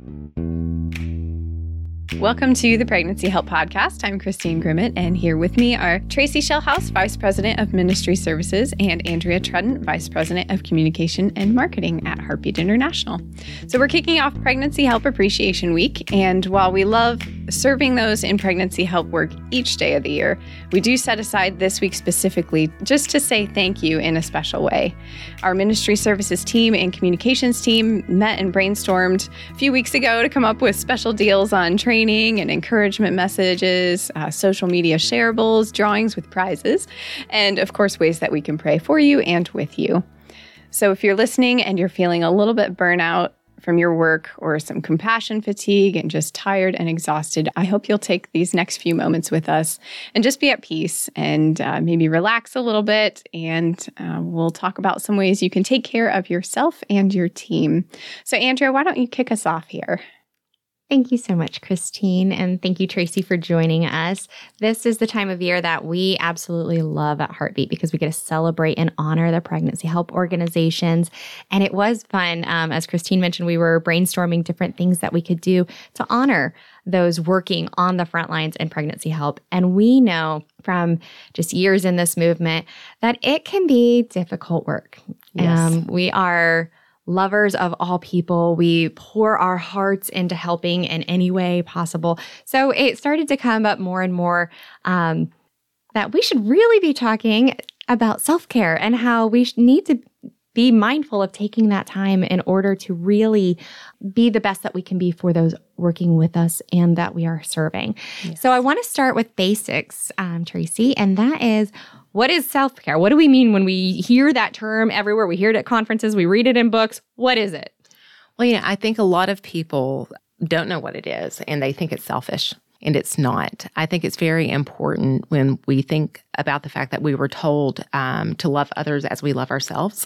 Mm-hmm. Welcome to the Pregnancy Help Podcast. I'm Christine Grimmett, and here with me are Tracy Shellhouse, Vice President of Ministry Services, and Andrea Trudden, Vice President of Communication and Marketing at Heartbeat International. So, we're kicking off Pregnancy Help Appreciation Week, and while we love serving those in pregnancy help work each day of the year, we do set aside this week specifically just to say thank you in a special way. Our Ministry Services team and Communications team met and brainstormed a few weeks ago to come up with special deals on training training and encouragement messages, uh, social media shareables, drawings with prizes, and of course, ways that we can pray for you and with you. So if you're listening and you're feeling a little bit burnout, from your work or some compassion fatigue and just tired and exhausted, I hope you'll take these next few moments with us and just be at peace and uh, maybe relax a little bit. And uh, we'll talk about some ways you can take care of yourself and your team. So, Andrea, why don't you kick us off here? Thank you so much, Christine. And thank you, Tracy, for joining us. This is the time of year that we absolutely love at Heartbeat because we get to celebrate and honor the pregnancy help organizations. And it was fun. Um, as Christine mentioned, we were brainstorming different things that we could do to honor those working on the front lines in pregnancy help. And we know from just years in this movement that it can be difficult work. Yes. Um, we are lovers of all people. We pour our hearts into helping in any way possible. So it started to come up more and more um, that we should really be talking about self care and how we need to be mindful of taking that time in order to really be the best that we can be for those working with us and that we are serving. Yes. So I want to start with basics, um, Tracy, and that is what is self care? What do we mean when we hear that term everywhere? We hear it at conferences, we read it in books. What is it? Well, you know, I think a lot of people don't know what it is and they think it's selfish. And it's not. I think it's very important when we think about the fact that we were told um, to love others as we love ourselves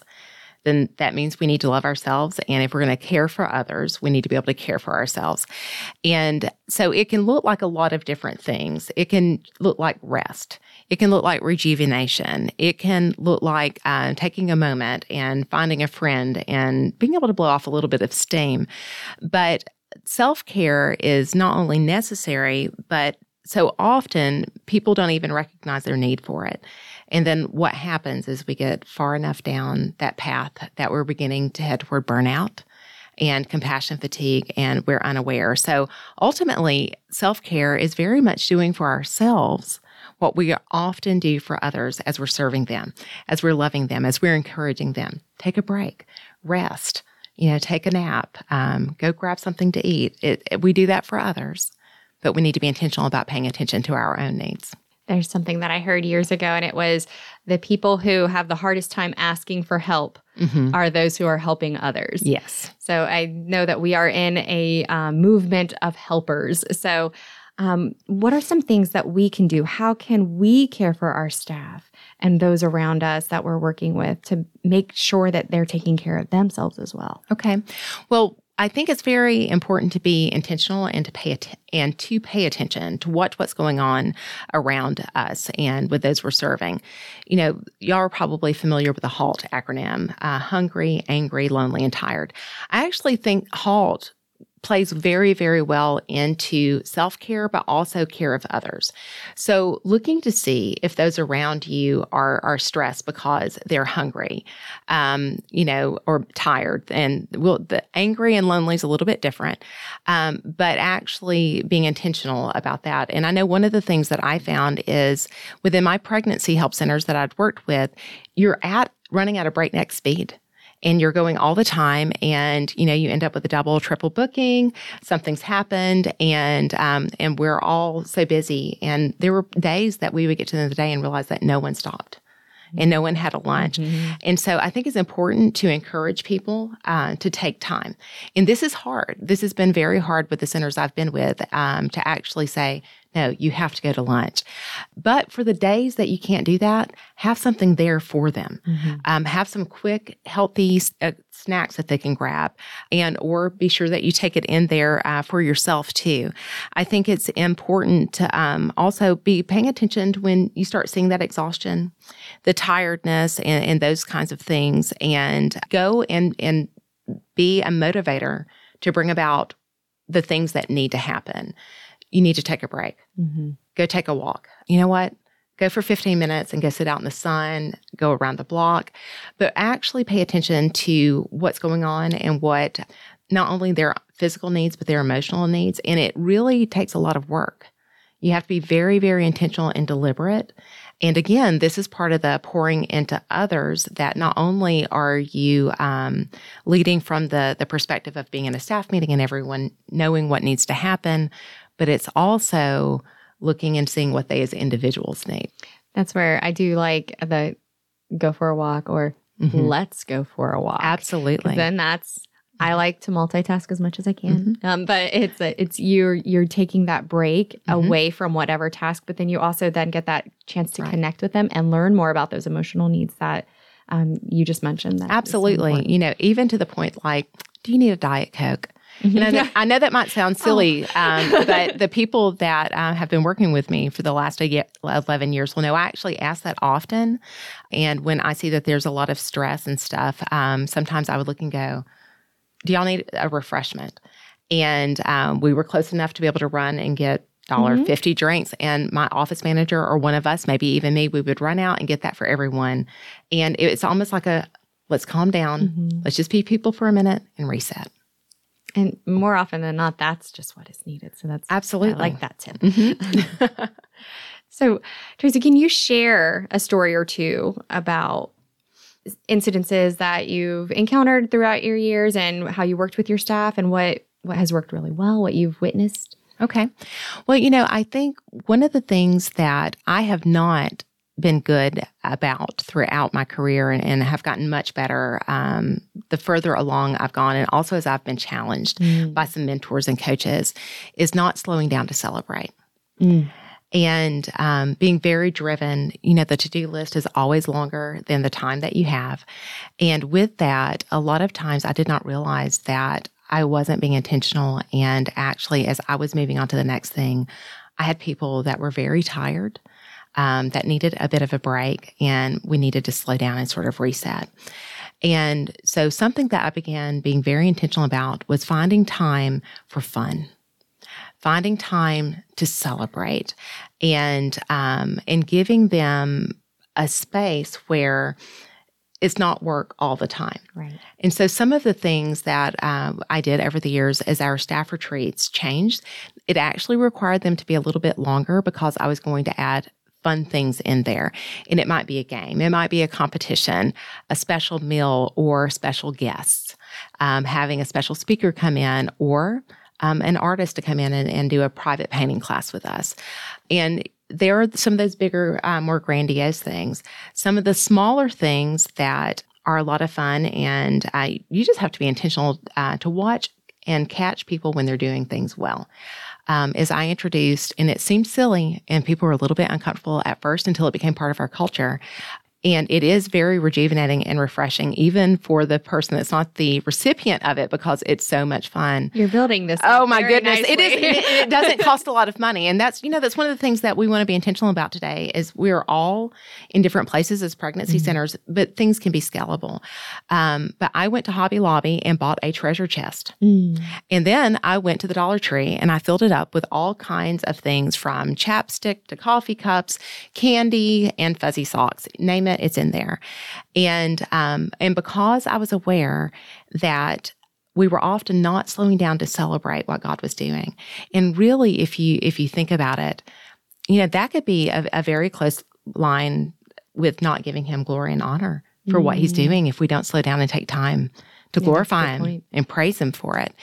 then that means we need to love ourselves. And if we're going to care for others, we need to be able to care for ourselves. And so it can look like a lot of different things. It can look like rest. It can look like rejuvenation. It can look like uh, taking a moment and finding a friend and being able to blow off a little bit of steam. But self care is not only necessary, but so often people don't even recognize their need for it. And then what happens is we get far enough down that path that we're beginning to head toward burnout and compassion fatigue, and we're unaware. So ultimately, self care is very much doing for ourselves what we often do for others as we're serving them, as we're loving them, as we're encouraging them. Take a break, rest, you know, take a nap, um, go grab something to eat. It, it, we do that for others, but we need to be intentional about paying attention to our own needs. There's something that I heard years ago, and it was the people who have the hardest time asking for help mm-hmm. are those who are helping others. Yes. So I know that we are in a um, movement of helpers. So, um, what are some things that we can do? How can we care for our staff and those around us that we're working with to make sure that they're taking care of themselves as well? Okay. Well, I think it's very important to be intentional and to pay att- and to pay attention to what what's going on around us and with those we're serving. You know, y'all are probably familiar with the HALT acronym: uh, hungry, angry, lonely, and tired. I actually think HALT plays very, very well into self care, but also care of others. So, looking to see if those around you are are stressed because they're hungry, um, you know, or tired. And well, the angry and lonely is a little bit different, um, but actually being intentional about that. And I know one of the things that I found is within my pregnancy help centers that I'd worked with, you're at running at a breakneck speed and you're going all the time and you know you end up with a double triple booking something's happened and um, and we're all so busy and there were days that we would get to the end of the day and realize that no one stopped and no one had a lunch. Mm-hmm. And so I think it's important to encourage people uh, to take time. And this is hard. This has been very hard with the centers I've been with um, to actually say, no, you have to go to lunch. But for the days that you can't do that, have something there for them. Mm-hmm. Um, have some quick, healthy uh, snacks that they can grab, and or be sure that you take it in there uh, for yourself too. I think it's important to um, also be paying attention to when you start seeing that exhaustion, the tiredness, and, and those kinds of things, and go and and be a motivator to bring about the things that need to happen. You need to take a break. Mm-hmm. Go take a walk. You know what? Go for 15 minutes and go sit out in the sun, go around the block, but actually pay attention to what's going on and what not only their physical needs, but their emotional needs. And it really takes a lot of work. You have to be very, very intentional and deliberate. And again, this is part of the pouring into others that not only are you um, leading from the, the perspective of being in a staff meeting and everyone knowing what needs to happen, but it's also looking and seeing what they as individuals need. That's where I do like the go for a walk or Mhm. let's go for a walk. Absolutely. Then that's I like to multitask as much as I can, Mm-hmm. um, but it's a, it's you're you're taking that break Mhm. away from whatever task, but then you also then get that chance to Right. connect with them and learn more about those emotional needs that um, you just mentioned. That Absolutely. You know, even to the point like, do you need a Diet Coke? Know, that, I know that might sound silly, um, but the people that uh, have been working with me for the last ye- 11 years will know I actually ask that often. And when I see that there's a lot of stress and stuff, um, sometimes I would look and go, Do y'all need a refreshment? And um, we were close enough to be able to run and get dollar Mhm. 50 drinks and my office manager or one of us maybe even me we would run out and get that for everyone and it's almost like a let's calm down Mhm. let's just be people for a minute and reset And more often than not, that's just what is needed. So that's Absolutely. I like that tip. Mhm. So, Tracy, can you share a story or two about incidences that you've encountered throughout your years and how you worked with your staff and what what has worked really well, what you've witnessed? Okay. Well, you know, I think one of the things that I have not been good about throughout my career and, and have gotten much better um, the further along I've gone, and also as I've been challenged by some mentors and coaches, is not slowing down to celebrate. Mm. And um, being very driven, you know, the to do list is always longer than the time that you have. And with that, a lot of times I did not realize that I wasn't being intentional. And actually, as I was moving on to the next thing, I had people that were very tired, um, that needed a bit of a break, and we needed to slow down and sort of reset. And so, something that I began being very intentional about was finding time for fun finding time to celebrate and um, and giving them a space where it's not work all the time. Right. And so some of the things that um, I did over the years as our staff retreats changed, it actually required them to be a little bit longer because I was going to add fun things in there. And it might be a game, it might be a competition, a special meal, or special guests, um, having a special speaker come in, or um, an artist to come in and, and do a private painting class with us. And there are some of those bigger, uh, more grandiose things. Some of the smaller things that are a lot of fun, and uh, you just have to be intentional uh, to watch and catch people when they're doing things well. Um, as I introduced, and it seemed silly, and people were a little bit uncomfortable at first until it became part of our culture. And it is very rejuvenating and refreshing, even for the person that's not the recipient of it, because it's so much fun. You're building this. Oh my goodness. It is it, it doesn't cost a lot of money. And that's, you know, that's one of the things that we want to be intentional about today is we're all in different places as pregnancy Mm-hmm. centers, but things can be scalable. Um, but I went to Hobby Lobby and bought a treasure chest. Mm. And then I went to the Dollar Tree and I filled it up with all kinds of things from chapstick to coffee cups, candy, and fuzzy socks. Name it, it's in there. And um, and because I was aware that we were often not slowing down to celebrate what God was doing. And really, if you if you think about it, you know, that could be a, a very close line with not giving him glory and honor for what he's Mm. doing if we don't slow down and take time to Yeah, glorify that's a good him point. and praise him for it.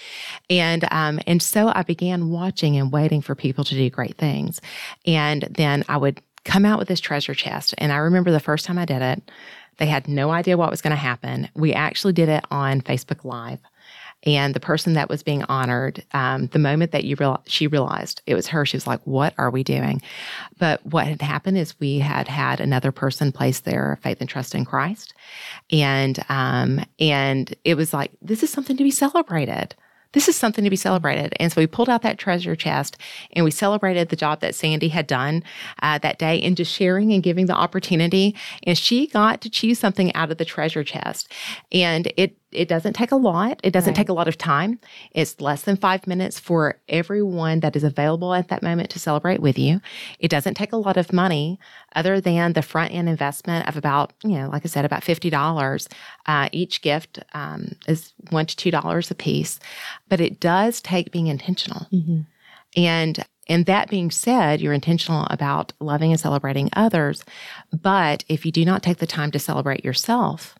And um, and so I began watching and waiting for people to do great things. And then I would come out with this treasure chest. And I remember the first time I did it, they had no idea what was going to happen. We actually did it on Facebook Live. And the person that was being honored, um, the moment that you real- she realized it was her, she was like, "What are we doing?" But what had happened is we had had another person place their faith and trust in Christ, and um, and it was like this is something to be celebrated. This is something to be celebrated. And so we pulled out that treasure chest and we celebrated the job that Sandy had done uh, that day and just sharing and giving the opportunity. And she got to choose something out of the treasure chest. And it it doesn't take a lot. It doesn't Right. take a lot of time. It's less than five minutes for everyone that is available at that moment to celebrate with you. It doesn't take a lot of money other than the front end investment of about, you know, like I said, about $50. Uh, each gift um, is one to $2 a piece, but it does take being intentional. Mhm. And and that being said, you're intentional about loving and celebrating others. But if you do not take the time to celebrate yourself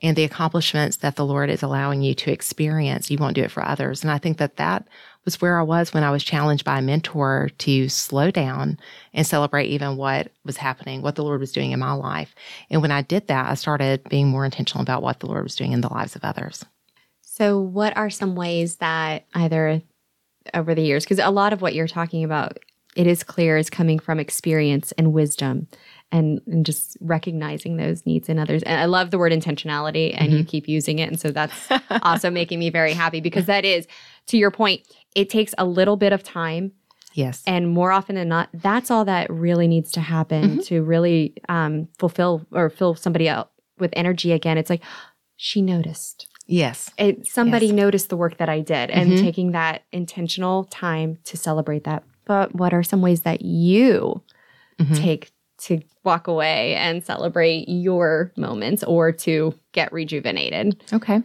and the accomplishments that the Lord is allowing you to experience, you won't do it for others. And I think that that was where I was when I was challenged by a mentor to slow down and celebrate even what was happening, what the Lord was doing in my life. And when I did that, I started being more intentional about what the Lord was doing in the lives of others. So, what are some ways that either over the years, because a lot of what you're talking about, it is clear is coming from experience and wisdom and, and just recognizing those needs in others. And I love the word intentionality, and you keep using it. And so that's also making me very happy because that is, to your point, it takes a little bit of time. Yes. And more often than not, that's all that really needs to happen to really um, fulfill or fill somebody out with energy again. It's like, she noticed Yes. it, somebody Yes. noticed the work that I did and Mhm. taking that intentional time to celebrate that. But what are some ways that you Mhm. take to walk away and celebrate your moments or to get rejuvenated? Okay.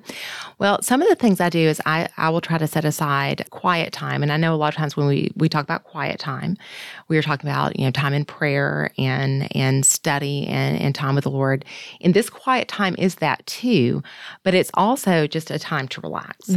Well, some of the things I do is I, I will try to set aside quiet time. And I know a lot of times when we, we talk about quiet time, we are talking about, you know, time in prayer and and study and, and time with the Lord. And this quiet time is that too, but it's also just a time to relax.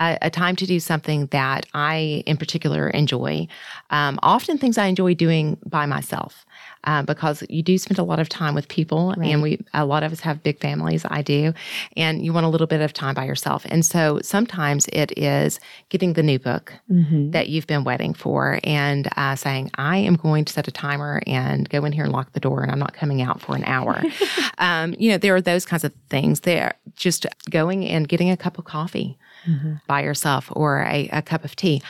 A, a time to do something that I, in particular, enjoy. Um, often things I enjoy doing by myself. Uh, because you do spend a lot of time with people, Right. and we a lot of us have big families. I do, and you want a little bit of time by yourself. And so sometimes it is getting the new book Mm-hmm. that you've been waiting for and uh, saying, I am going to set a timer and go in here and lock the door, and I'm not coming out for an hour. um, you know, there are those kinds of things. There, just going and getting a cup of coffee by yourself or a, a cup of tea.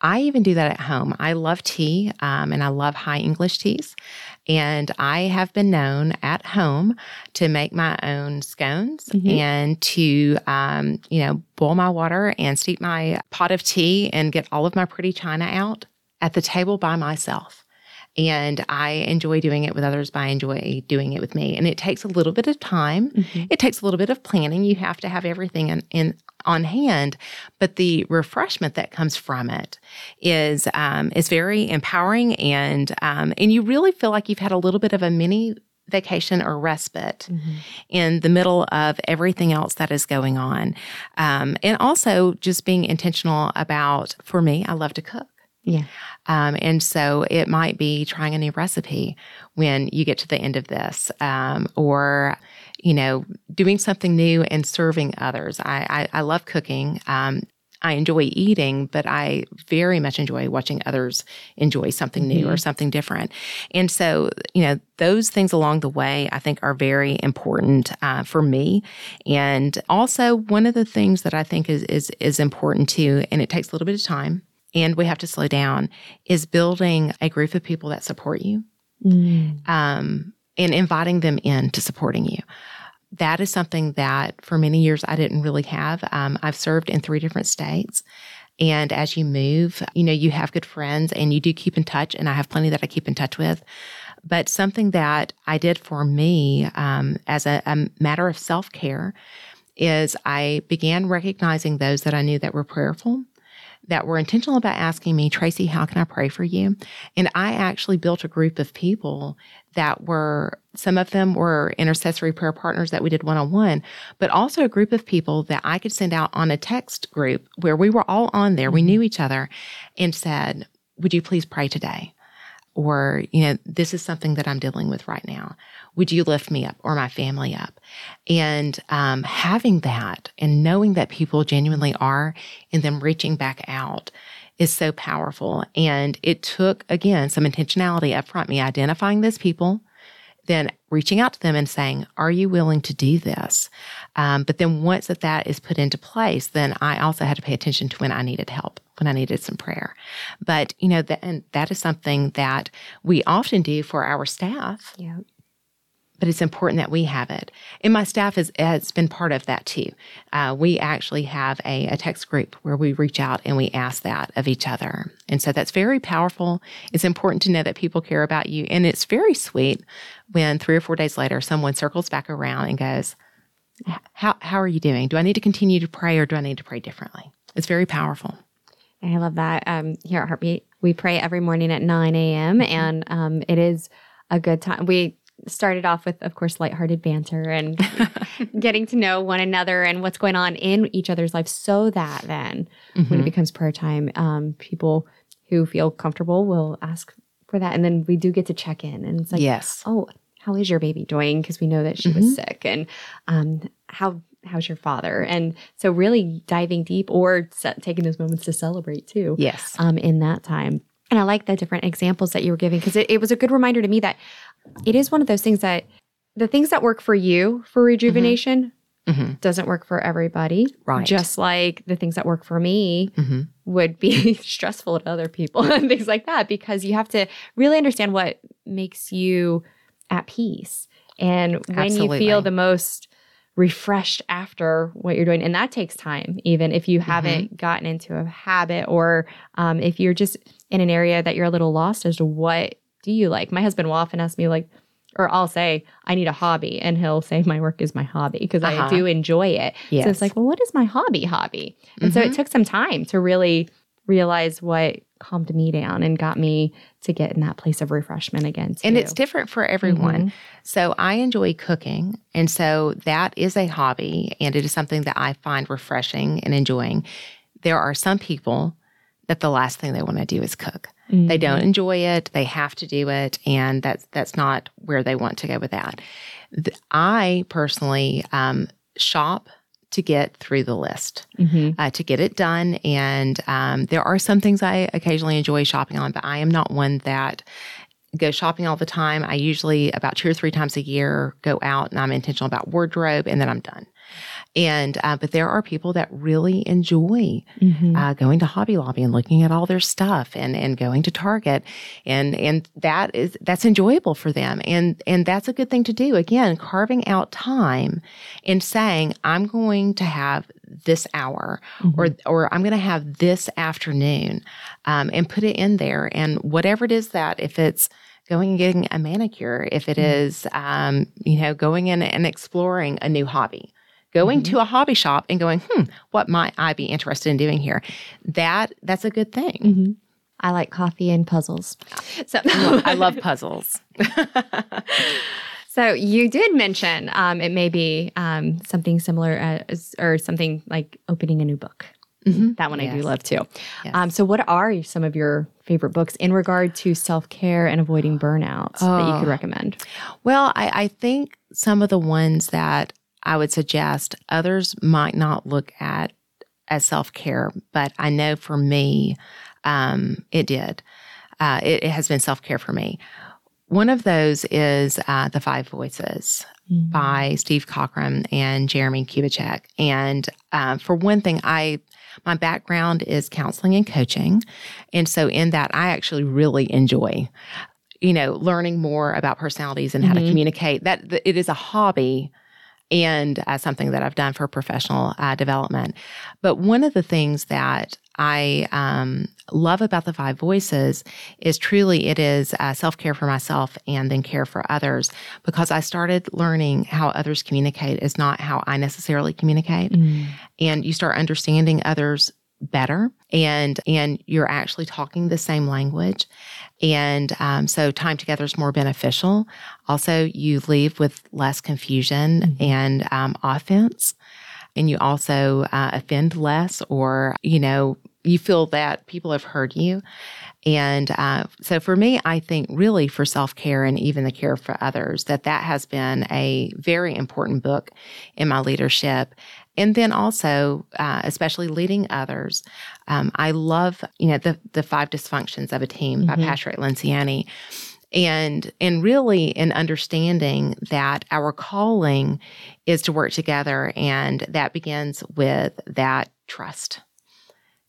I even do that at home. I love tea um, and I love high English teas. And I have been known at home to make my own scones Mhm. and to, um, you know, boil my water and steep my pot of tea and get all of my pretty china out at the table by myself. And I enjoy doing it with others, but I enjoy doing it with me. And it takes a little bit of time. Mm-hmm. It takes a little bit of planning. You have to have everything in, in on hand, but the refreshment that comes from it is um, is very empowering, and um, and you really feel like you've had a little bit of a mini vacation or respite in the middle of everything else that is going on, um, and also just being intentional about. For me, I love to cook. Yeah. Um, and so it might be trying a new recipe when you get to the end of this, um, or, you know, doing something new and serving others. I, I, I love cooking. Um, I enjoy eating, but I very much enjoy watching others enjoy something new or something different. And so, you know, those things along the way, I think, are very important uh, for me. And also, one of the things that I think is is is important too, and it takes a little bit of time, and we have to slow down, is building a group of people that support you Mm-hmm. um, and inviting them in to supporting you. That is something that for many years I didn't really have. Um, I've served in three different states. And as you move, you know, you have good friends and you do keep in touch. And I have plenty that I keep in touch with. But something that I did for me um, as a, a matter of self care is I began recognizing those that I knew that were prayerful that were intentional about asking me, Tracy, how can I pray for you? And I actually built a group of people that were, some of them were intercessory prayer partners that we did one on one, but also a group of people that I could send out on a text group where we were all on there. We mm-hmm. knew each other and said, Would you please pray today? Or, you know, this is something that I'm dealing with right now. Would you lift me up or my family up? And um, having that and knowing that people genuinely are and them reaching back out is so powerful. And it took, again, some intentionality up front, me identifying those people, then reaching out to them and saying, Are you willing to do this? Um, but then once that that is put into place, then I also had to pay attention to when I needed help, when I needed some prayer. But, you know, that, and that is something that we often do for our staff Yeah. but it's important that we have it. And my staff has, has been part of that too. Uh, we actually have a, a text group where we reach out and we ask that of each other. And so that's very powerful. It's important to know that people care about you. And it's very sweet when three or four days later, someone circles back around and goes, how, how are you doing? Do I need to continue to pray or do I need to pray differently? It's very powerful. I love that. Um, here at Heartbeat, we pray every morning at 9 a.m. Mm-hmm. And um, it is a good time. We started off with, of course, lighthearted banter and getting to know one another and what's going on in each other's lives so that then mm-hmm. when it mm-hmm. becomes prayer time, um, people who feel comfortable will ask for that. And then we do get to check in and it's like, yes. oh, how is your baby doing? Because we know that she mm-hmm. was sick and um, how how's your father? And so really diving deep or taking those moments to celebrate too. Yes. Um, in that time. And I like the different examples that you were giving because it, it was a good reminder to me that it is one of those things that the things that work for you for rejuvenation mm-hmm. Mm-hmm. doesn't work for everybody. Right. Just like the things that work for me mm-hmm. would be stressful to other people and things like that because you have to really understand what makes you at peace. And when Absolutely. you feel the most refreshed after what you're doing. And that takes time, even if you haven't mm-hmm. gotten into a habit or um, if you're just in an area that you're a little lost as to what do you like. My husband will often ask me, like, or I'll say, I need a hobby. And he'll say, My work is my hobby because uh-huh. I do enjoy it. Yes. So it's like, Well, what is my hobby hobby? And mm-hmm. so it mm-hmm. took some time to really realize what calmed me down and got me to get in that place of refreshment again. Too. And it's different for everyone. Mm-hmm. So I enjoy cooking. And so that is a hobby and it is something that I find refreshing and enjoying. There are some people that the last thing they want to do is cook. Mm-hmm. They don't enjoy it, they have to do it, and that's that's not where they want to go with that. I personally um, shop to get through the list, mm-hmm. uh, to get it done. And um, there are some things I occasionally enjoy shopping on, but I am not one that go shopping all the time. I usually about two or three times a year go out and I'm intentional about wardrobe and then I'm done. And uh, but there are people that really enjoy mm-hmm. uh, going to Hobby Lobby and looking at all their stuff and and going to Target and and that is that's enjoyable for them and and that's a good thing to do. Again, carving out time and saying I'm going to have this hour mm-hmm. or or I'm going to have this afternoon um, and put it in there and whatever it is that if it's going and getting a manicure if it mm-hmm. is um, you know going in and exploring a new hobby going mm-hmm. to a hobby shop and going, hmm, what might I be interested in doing here? That that's a good thing. Mm-hmm. I like coffee and puzzles. So I love puzzles. so you did mention um, it may be um, something similar as, or something like opening a new book. Mm-hmm. That one yes. I do love too. Yes. Um, so, what are some of your favorite books in regard to self care and avoiding burnout oh. that you could oh. recommend? Well, I, I think some of the ones that I would suggest others might not look at as self care, but I know for me, um, it did. Uh, it, it, has been self care for me. One of those is uh, The Five Voices mm-hmm. by Steve Cochran and Jeremy Kubicek. And uh, for one thing, I my background is counseling and coaching, and so in that, I actually really enjoy you know learning more about personalities and how mm-hmm. to communicate that it is a hobby and uh, something that I've done for professional uh, development. But one of the things that I um, love about the five voices is truly it is uh, self care for myself and then care for others because I started learning how others communicate is not how I necessarily communicate. Mm. And you start understanding others better. And and you're actually talking the same language. And um, so time together is more beneficial. Also you leave with less confusion mm-hmm. and um, offense. And you also uh, offend less or you know you feel that people have heard you. And uh, so for me i think really for self-care and even the care for others that that has been a very important book in my leadership and then also, uh, especially leading others, um, I love you know the the five dysfunctions of a team mm-hmm. by Patrick Lencioni, and and really in understanding that our calling is to work together, and that begins with that trust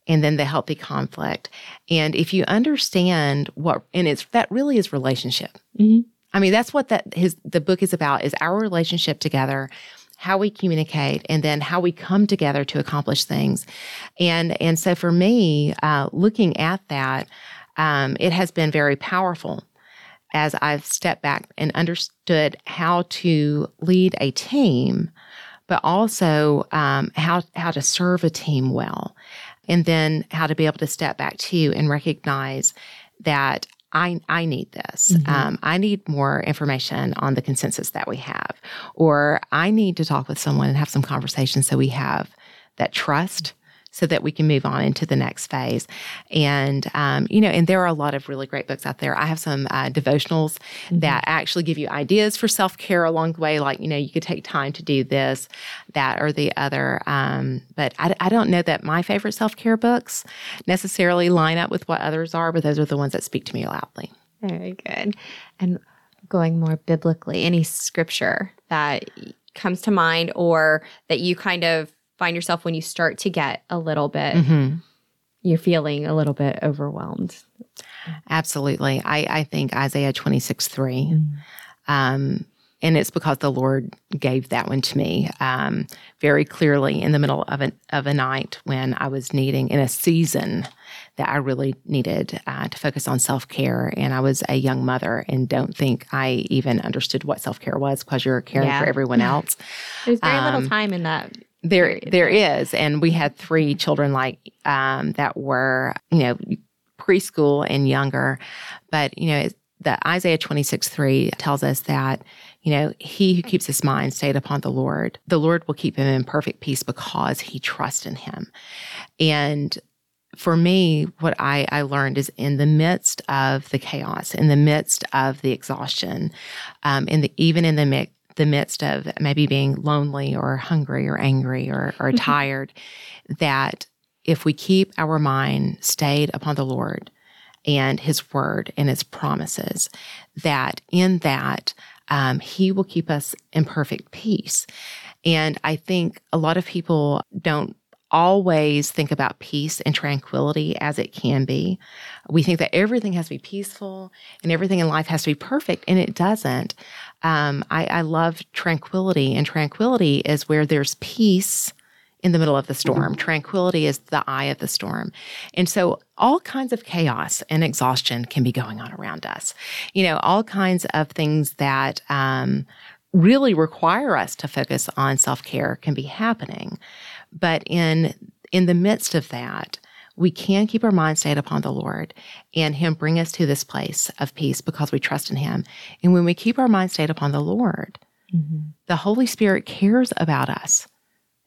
and then the healthy conflict. And if you understand what, and it's that really is relationship. Mm-hmm. I mean, that's what that his the book is about is our relationship together, how we communicate, and then how we come together to accomplish things. And and so for me, uh, looking at that, um, it has been very powerful as I've stepped back and understood how to lead a team, but also um, how how to serve a team well, and then how to be able to step back too and recognize that I, I need this. Mm-hmm. Um, I need more information on the consensus that we have, or I need to talk with someone and have some conversations so we have that trust so that we can move on into the next phase. And, um, you know, and there are a lot of really great books out there. I have some uh, devotionals mm-hmm. that actually give you ideas for self care along the way. Like, you know, you could take time to do this, that, or the other. Um, but I, I don't know that my favorite self care books necessarily line up with what others are, but those are the ones that speak to me loudly. Very good. And going more biblically, any scripture that comes to mind or that you kind of find yourself when you start to get a little bit, mm-hmm. you're feeling a little bit overwhelmed. Absolutely. I, I think Isaiah 26 3. Mm-hmm. Um, and it's because the Lord gave that one to me um, very clearly in the middle of, an, of a night when I was needing, in a season that I really needed uh, to focus on self care. And I was a young mother and don't think I even understood what self care was because you're caring yeah. for everyone else. There's very um, little time in that there, there is, and we had three children like um, that were, you know, preschool and younger. But you know, the Isaiah twenty six three tells us that you know he who keeps his mind stayed upon the Lord, the Lord will keep him in perfect peace because he trusts in Him. And for me, what I, I learned is in the midst of the chaos, in the midst of the exhaustion, um, in the even in the mix the midst of maybe being lonely or hungry or angry or, or mm-hmm. tired, that if we keep our mind stayed upon the Lord and His word and His promises, that in that um, He will keep us in perfect peace. And I think a lot of people don't always think about peace and tranquility as it can be. We think that everything has to be peaceful and everything in life has to be perfect, and it doesn't. Um, I, I, love tranquility, and tranquility is where there's peace in the middle of the storm. Mm-hmm. Tranquility is the eye of the storm. And so all kinds of chaos and exhaustion can be going on around us. You know, all kinds of things that um, really require us to focus on self care can be happening. But in in the midst of that, we can keep our mind stayed upon the Lord and Him bring us to this place of peace because we trust in Him. And when we keep our mind stayed upon the Lord, mm-hmm. the Holy Spirit cares about us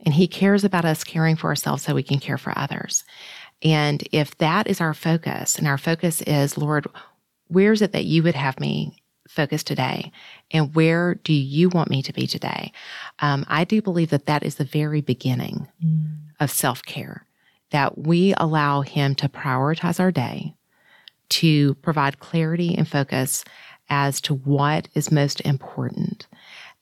and He cares about us caring for ourselves so we can care for others. And if that is our focus, and our focus is, Lord, where's it that you would have me focus today? And where do you want me to be today? Um, I do believe that that is the very beginning mm. of self care, that we allow Him to prioritize our day, to provide clarity and focus as to what is most important,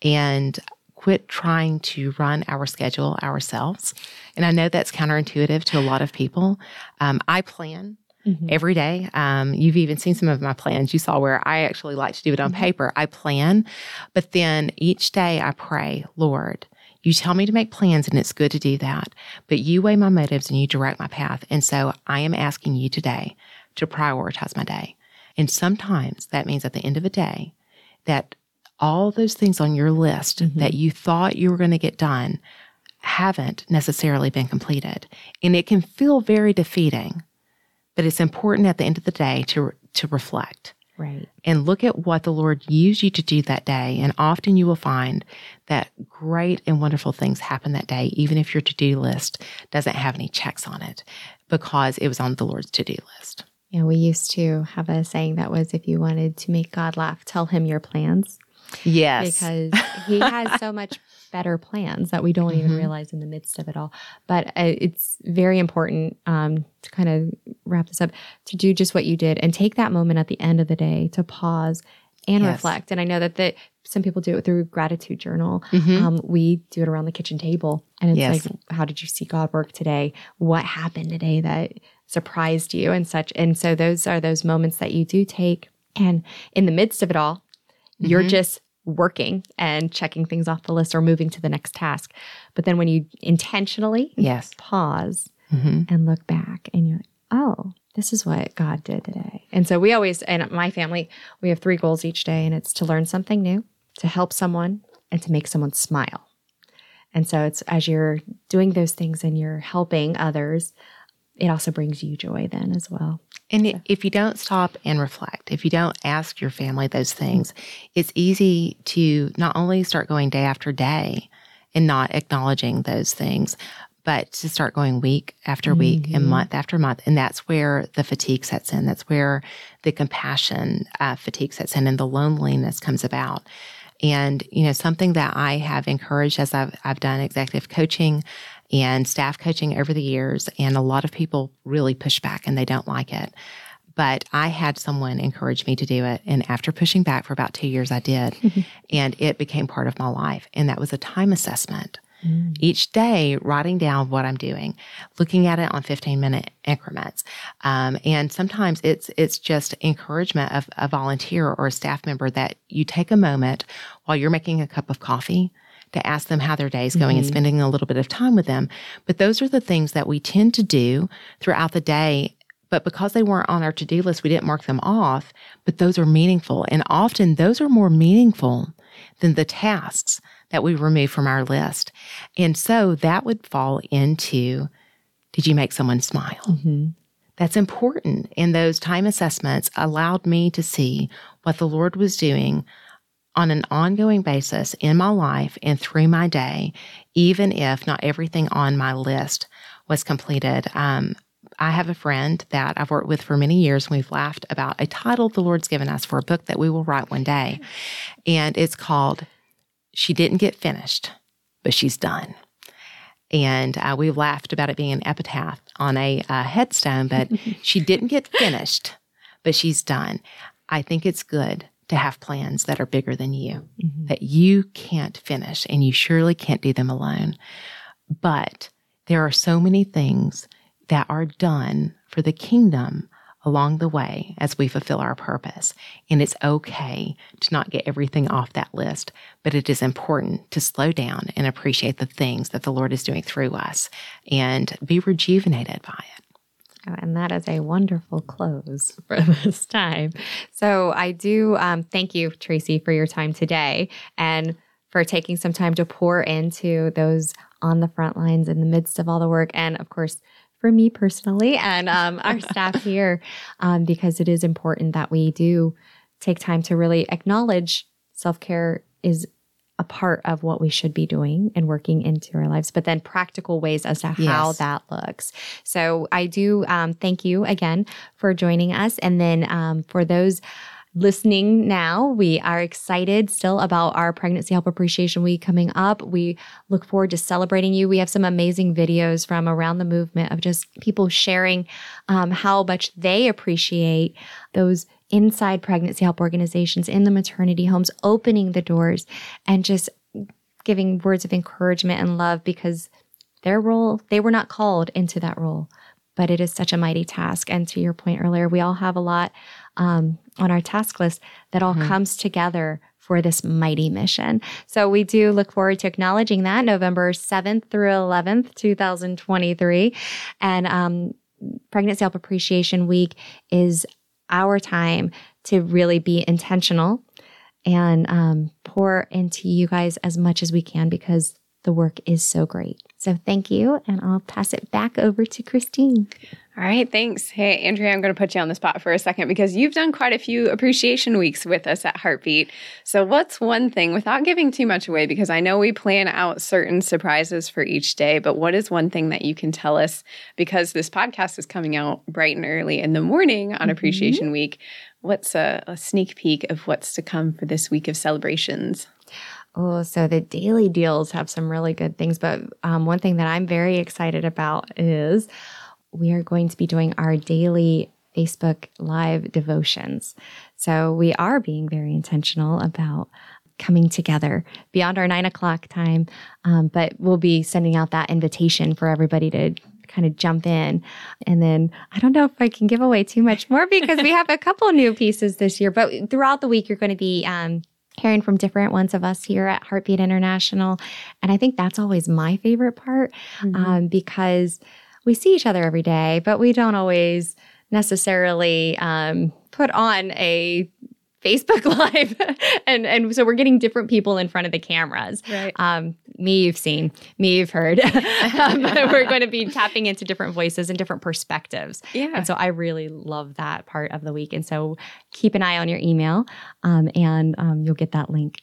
and quit trying to run our schedule ourselves. And I know that's counterintuitive to a lot of people. Um, I plan mm-hmm. every day. Um, you've even seen some of my plans. You saw where I actually like to do it on mm-hmm. paper. I plan, but then each day I pray, Lord, you tell me to make plans and it's good to do that, but you weigh my motives and you direct my path. And so I am asking you today to prioritize my day. And sometimes that means at the end of the day that all those things on your list mm-hmm. that you thought you were going to get done haven't necessarily been completed. And it can feel very defeating. But it's important at the end of the day to to reflect. Right. And look at what the Lord used you to do that day. And often you will find that great and wonderful things happen that day, even if your to do list doesn't have any checks on it, because it was on the Lord's to do list. Yeah, we used to have a saying that was if you wanted to make God laugh, tell him your plans. Yes. Because he has so much better plans that we don't mm-hmm. even realize in the midst of it all. But uh, it's very important um, to kind of wrap this up to do just what you did and take that moment at the end of the day to pause and yes. reflect. And I know that the, some people do it through gratitude journal. Mm-hmm. Um, we do it around the kitchen table, and it's yes. like, how did you see God work today? What happened today that surprised you and such? And so those are those moments that you do take. And in the midst of it all, You're Mhm. just working and checking things off the list or moving to the next task. But then when you intentionally Yes. pause hmm and look back and you're like, oh, this is what God did today. And so we always, and my family, we have three goals each day, and it's to learn something new, to help someone, and to make someone smile. And so it's as you're doing those things and you're helping others, it also brings you joy then as well. And i if you don't stop and reflect, if you don't ask your family those things, it's easy to not only start going day after day and not acknowledging those things, but to start going week after week and month after month. And that's where the fatigue sets in. That's where the compassion uh, fatigue sets in and the loneliness comes about. And, you know, something that I have encouraged as I've, I've done executive coaching and staff coaching over the years, and a lot of people really push back and they don't like it. But I had someone encourage me to do it. And after pushing back for about two years, I did. and it became part of my life. And that was a time assessment. Each day, writing down what I'm doing, looking at it on 15 minute increments. Um, and sometimes it's, it's just encouragement of a volunteer or a staff member that you take a moment while you're making a cup of coffee to ask them how their day is going and mm-hmm. spending a little bit of time with them. But those are the things that we tend to do throughout the day. But because they weren't on our to do list, we didn't mark them off. But those are meaningful. And often those are more meaningful than the tasks that we remove from our list. And so that would fall into did you make someone smile? Mm-hmm. That's important. And those time assessments allowed me to see what the Lord was doing on an ongoing basis in my life and through my day, even if not everything on my list was completed. Um, I have a friend that I've worked with for many years. And we've laughed about a title the Lord's given us for a book that we will write one day. And it's called She Didn't Get Finished, but She's Done. And uh, we've laughed about it being an epitaph on a uh, headstone, but she didn't get finished, but she's done. I think it's good to have plans that are bigger than you, mm-hmm. that you can't finish, and you surely can't do them alone. But there are so many things that are done for the kingdom along the way as we fulfill our purpose. And it's okay to not get everything off that list, but it is important to slow down and appreciate the things that the Lord is doing through us and be rejuvenated by it. Oh, and that is a wonderful close for this time. So I do um, thank you, Tracy, for your time today and for taking some time to pour into those on the front lines in the midst of all the work. And of course, for me personally and um, our staff here, um, because it is important that we do take time to really acknowledge self care is a part of what we should be doing and working into our lives, but then practical ways as to how Yes. that looks. So I do um, thank you again for joining us. And then um, for those listening now, we are excited still about our Pregnancy Help Appreciation Week coming up. We look forward to celebrating you. We have some amazing videos from around the movement of just people sharing um, how much they appreciate those inside pregnancy help organizations in the maternity homes, opening the doors and just giving words of encouragement and love because their role, they were not called into that role, but it is such a mighty task. And to your point earlier, we all have a lot um, on our task list that all comes together for this mighty mission. So we do look forward to acknowledging that November 7th through 11th, 2023. And um, Pregnancy Help Appreciation Week is our time to really be intentional and um, pour into you guys as much as we can because the work is so great. So thank you. And I'll pass it back over to Christine. All right, thanks. Hey, Andrea, I'm going to put you on the spot for a second because you've done quite a few appreciation weeks with us at Heartbeat. So, what's one thing, without giving too much away, because I know we plan out certain surprises for each day, but what is one thing that you can tell us? Because this podcast is coming out bright and early in the morning on mm-hmm. Appreciation Week. What's a, a sneak peek of what's to come for this week of celebrations? Oh, so the daily deals have some really good things. But um, one thing that I'm very excited about is we are going to be doing our daily Facebook Live devotions. So we are being very intentional about coming together beyond our nine o'clock time. Um, but we'll be sending out that invitation for everybody to kind of jump in. And then I don't know if I can give away too much more because we have a couple new pieces this year. But throughout the week, you're going to be um, hearing from different ones of us here at Heartbeat International. And I think that's always my favorite part mm-hmm. um, because we see each other every day, but we don't always necessarily um, put on a Facebook Live, and and so we're getting different people in front of the cameras. Right. Um, me, you've seen. Me, you've heard. um, we're going to be tapping into different voices and different perspectives. Yeah. And so I really love that part of the week. And so keep an eye on your email, um, and um, you'll get that link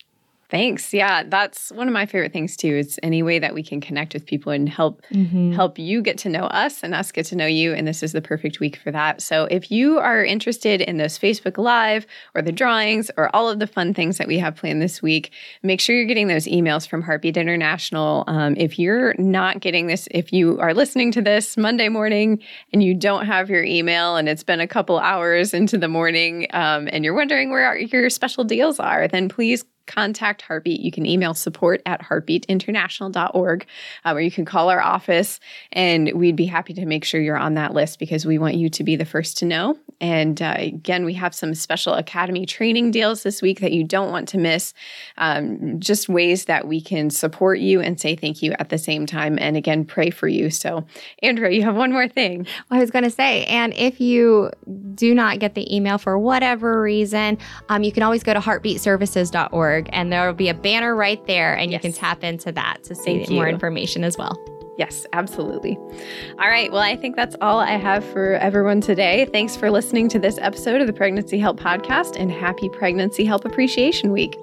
Thanks. Yeah, that's one of my favorite things too. Is any way that we can connect with people and help mm-hmm. help you get to know us and us get to know you. And this is the perfect week for that. So if you are interested in those Facebook Live or the drawings or all of the fun things that we have planned this week, make sure you're getting those emails from Heartbeat International. Um, if you're not getting this, if you are listening to this Monday morning and you don't have your email and it's been a couple hours into the morning um, and you're wondering where your special deals are, then please contact Heartbeat, you can email support at heartbeatinternational.org, uh, or you can call our office, and we'd be happy to make sure you're on that list because we want you to be the first to know. And uh, again, we have some special Academy training deals this week that you don't want to miss. Um, just ways that we can support you and say thank you at the same time. And again, pray for you. So, Andrea, you have one more thing. Well, I was going to say, and if you do not get the email for whatever reason, um, you can always go to heartbeatservices.org and there will be a banner right there, and yes. you can tap into that to see more information as well. Yes, absolutely. All right. Well, I think that's all I have for everyone today. Thanks for listening to this episode of the Pregnancy Help Podcast and happy Pregnancy Help Appreciation Week.